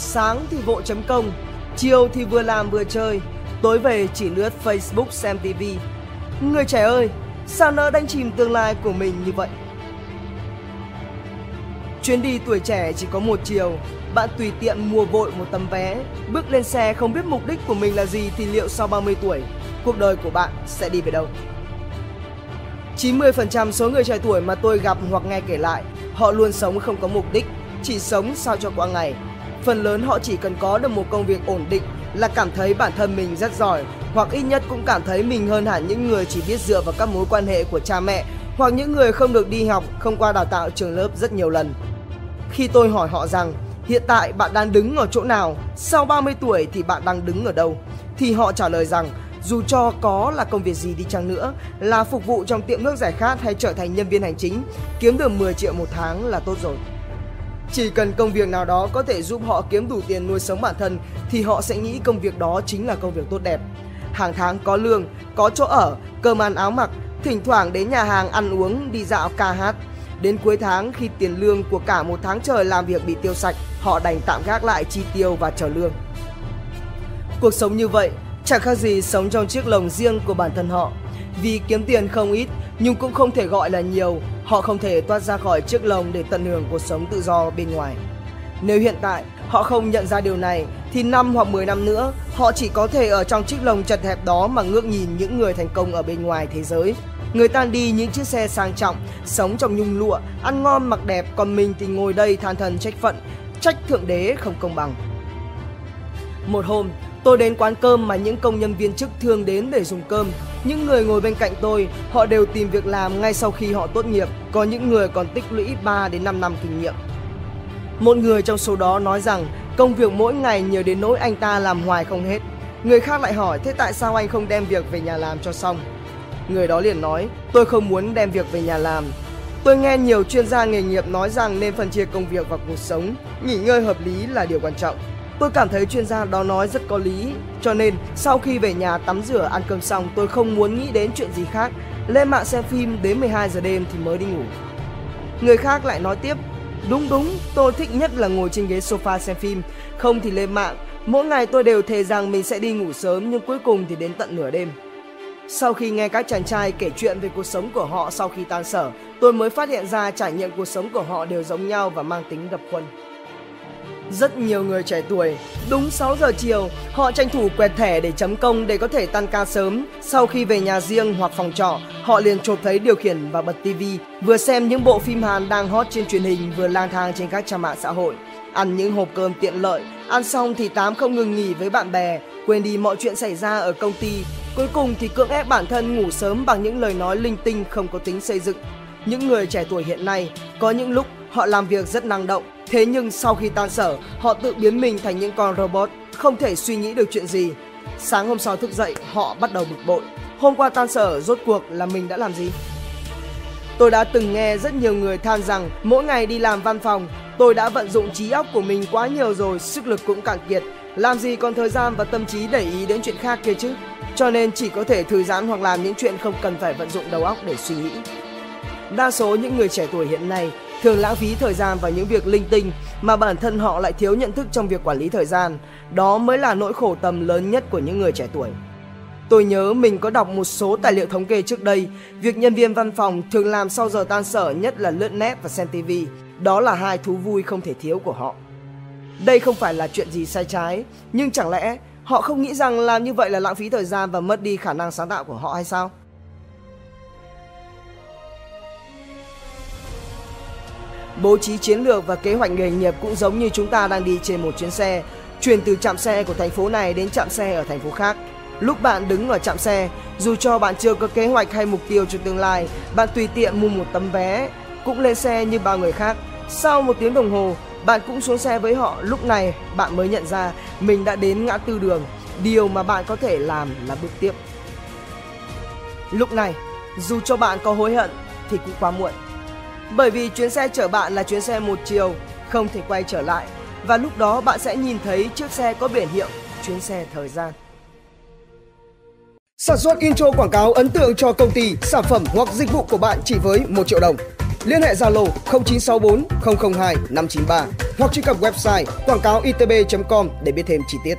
Sáng thì vội chấm công, chiều thì vừa làm vừa chơi, tối về chỉ lướt Facebook xem TV. Người trẻ ơi, sao nỡ đánh chìm tương lai của mình như vậy? Chuyến đi tuổi trẻ chỉ có một chiều, bạn tùy tiện mua vội một tấm vé, bước lên xe không biết mục đích của mình là gì thì liệu sau 30 tuổi, cuộc đời của bạn sẽ đi về đâu? 90% số người trẻ tuổi mà tôi gặp hoặc nghe kể lại, họ luôn sống không có mục đích, chỉ sống sao cho qua ngày. Phần lớn họ chỉ cần có được một công việc ổn định là cảm thấy bản thân mình rất giỏi, hoặc ít nhất cũng cảm thấy mình hơn hẳn những người chỉ biết dựa vào các mối quan hệ của cha mẹ, hoặc những người không được đi học, không qua đào tạo trường lớp rất nhiều lần. Khi tôi hỏi họ rằng hiện tại bạn đang đứng ở chỗ nào, sau 30 tuổi thì bạn đang đứng ở đâu, thì họ trả lời rằng dù cho có là công việc gì đi chăng nữa, là phục vụ trong tiệm nước giải khát hay trở thành nhân viên hành chính, kiếm được 10 triệu một tháng là tốt rồi. Chỉ cần công việc nào đó có thể giúp họ kiếm đủ tiền nuôi sống bản thân thì họ sẽ nghĩ công việc đó chính là công việc tốt đẹp. Hàng tháng có lương, có chỗ ở, cơm ăn áo mặc, thỉnh thoảng đến nhà hàng ăn uống, đi dạo ca hát. Đến cuối tháng khi tiền lương của cả một tháng trời làm việc bị tiêu sạch, họ đành tạm gác lại chi tiêu và chờ lương. Cuộc sống như vậy chẳng khác gì sống trong chiếc lồng riêng của bản thân họ. Vì kiếm tiền không ít nhưng cũng không thể gọi là nhiều, họ không thể toát ra khỏi chiếc lồng để tận hưởng cuộc sống tự do bên ngoài. Nếu hiện tại họ không nhận ra điều này thì năm hoặc 10 năm nữa họ chỉ có thể ở trong chiếc lồng chật hẹp đó mà ngước nhìn những người thành công ở bên ngoài thế giới. Người ta đi những chiếc xe sang trọng, sống trong nhung lụa, ăn ngon mặc đẹp, còn mình thì ngồi đây than thần trách phận, trách thượng đế không công bằng. Một hôm, tôi đến quán cơm mà những công nhân viên chức thường đến để dùng cơm. Những người ngồi bên cạnh tôi, họ đều tìm việc làm ngay sau khi họ tốt nghiệp, có những người còn tích lũy 3 đến 5 năm kinh nghiệm. Một người trong số đó nói rằng công việc mỗi ngày nhiều đến nỗi anh ta làm hoài không hết. Người khác lại hỏi thế tại sao anh không đem việc về nhà làm cho xong? Người đó liền nói tôi không muốn đem việc về nhà làm. Tôi nghe nhiều chuyên gia nghề nghiệp nói rằng nên phân chia công việc và cuộc sống, nghỉ ngơi hợp lý là điều quan trọng. Tôi cảm thấy chuyên gia đó nói rất có lý, cho nên sau khi về nhà tắm rửa ăn cơm xong tôi không muốn nghĩ đến chuyện gì khác, lên mạng xem phim đến 12 giờ đêm thì mới đi ngủ. Người khác lại nói tiếp, đúng đúng, tôi thích nhất là ngồi trên ghế sofa xem phim, không thì lên mạng. Mỗi ngày tôi đều thề rằng mình sẽ đi ngủ sớm nhưng cuối cùng thì đến tận nửa đêm. Sau khi nghe các chàng trai kể chuyện về cuộc sống của họ sau khi tan sở, tôi mới phát hiện ra trải nghiệm cuộc sống của họ đều giống nhau và mang tính đập khuôn. Rất nhiều người trẻ tuổi, đúng 6 giờ chiều, họ tranh thủ quẹt thẻ để chấm công để có thể tan ca sớm. Sau khi về nhà riêng hoặc phòng trọ, họ liền chộp thấy điều khiển và bật tivi, vừa xem những bộ phim Hàn đang hot trên truyền hình, vừa lang thang trên các trang mạng xã hội. Ăn những hộp cơm tiện lợi, ăn xong thì tám không ngừng nghỉ với bạn bè, quên đi mọi chuyện xảy ra ở công ty. Cuối cùng thì cưỡng ép bản thân ngủ sớm bằng những lời nói linh tinh không có tính xây dựng. Những người trẻ tuổi hiện nay có những lúc họ làm việc rất năng động, thế nhưng sau khi tan sở, họ tự biến mình thành những con robot, không thể suy nghĩ được chuyện gì. Sáng hôm sau thức dậy, họ bắt đầu bực bội. Hôm qua tan sở, rốt cuộc là mình đã làm gì? Tôi đã từng nghe rất nhiều người than rằng mỗi ngày đi làm văn phòng, tôi đã vận dụng trí óc của mình quá nhiều rồi, sức lực cũng cạn kiệt. Làm gì còn thời gian và tâm trí để ý đến chuyện khác kia chứ? Cho nên chỉ có thể thư giãn hoặc làm những chuyện không cần phải vận dụng đầu óc để suy nghĩ. Đa số những người trẻ tuổi hiện nay thường lãng phí thời gian vào những việc linh tinh mà bản thân họ lại thiếu nhận thức trong việc quản lý thời gian. Đó mới là nỗi khổ tâm lớn nhất của những người trẻ tuổi. Tôi nhớ mình có đọc một số tài liệu thống kê trước đây, việc nhân viên văn phòng thường làm sau giờ tan sở nhất là lướt net và xem TV. Đó là hai thú vui không thể thiếu của họ. Đây không phải là chuyện gì sai trái, nhưng chẳng lẽ họ không nghĩ rằng làm như vậy là lãng phí thời gian và mất đi khả năng sáng tạo của họ hay sao? Bố trí chiến lược và kế hoạch nghề nghiệp cũng giống như chúng ta đang đi trên một chuyến xe, chuyển từ trạm xe của thành phố này đến trạm xe ở thành phố khác. Lúc bạn đứng ở trạm xe, dù cho bạn chưa có kế hoạch hay mục tiêu cho tương lai, bạn tùy tiện mua một tấm vé, cũng lên xe như bao người khác. Sau một tiếng đồng hồ, bạn cũng xuống xe với họ. Lúc này, bạn mới nhận ra mình đã đến ngã tư đường. Điều mà bạn có thể làm là bước tiếp. Lúc này, dù cho bạn có hối hận thì cũng quá muộn. Bởi vì chuyến xe chở bạn là chuyến xe một chiều, không thể quay trở lại. Và lúc đó bạn sẽ nhìn thấy chiếc xe có biển hiệu chuyến xe thời gian. Sản xuất intro quảng cáo ấn tượng cho công ty, sản phẩm hoặc dịch vụ của bạn chỉ với 1 triệu đồng. Liên hệ Zalo 0964 002 593 hoặc truy cập website quảng cáo itb.com để biết thêm chi tiết.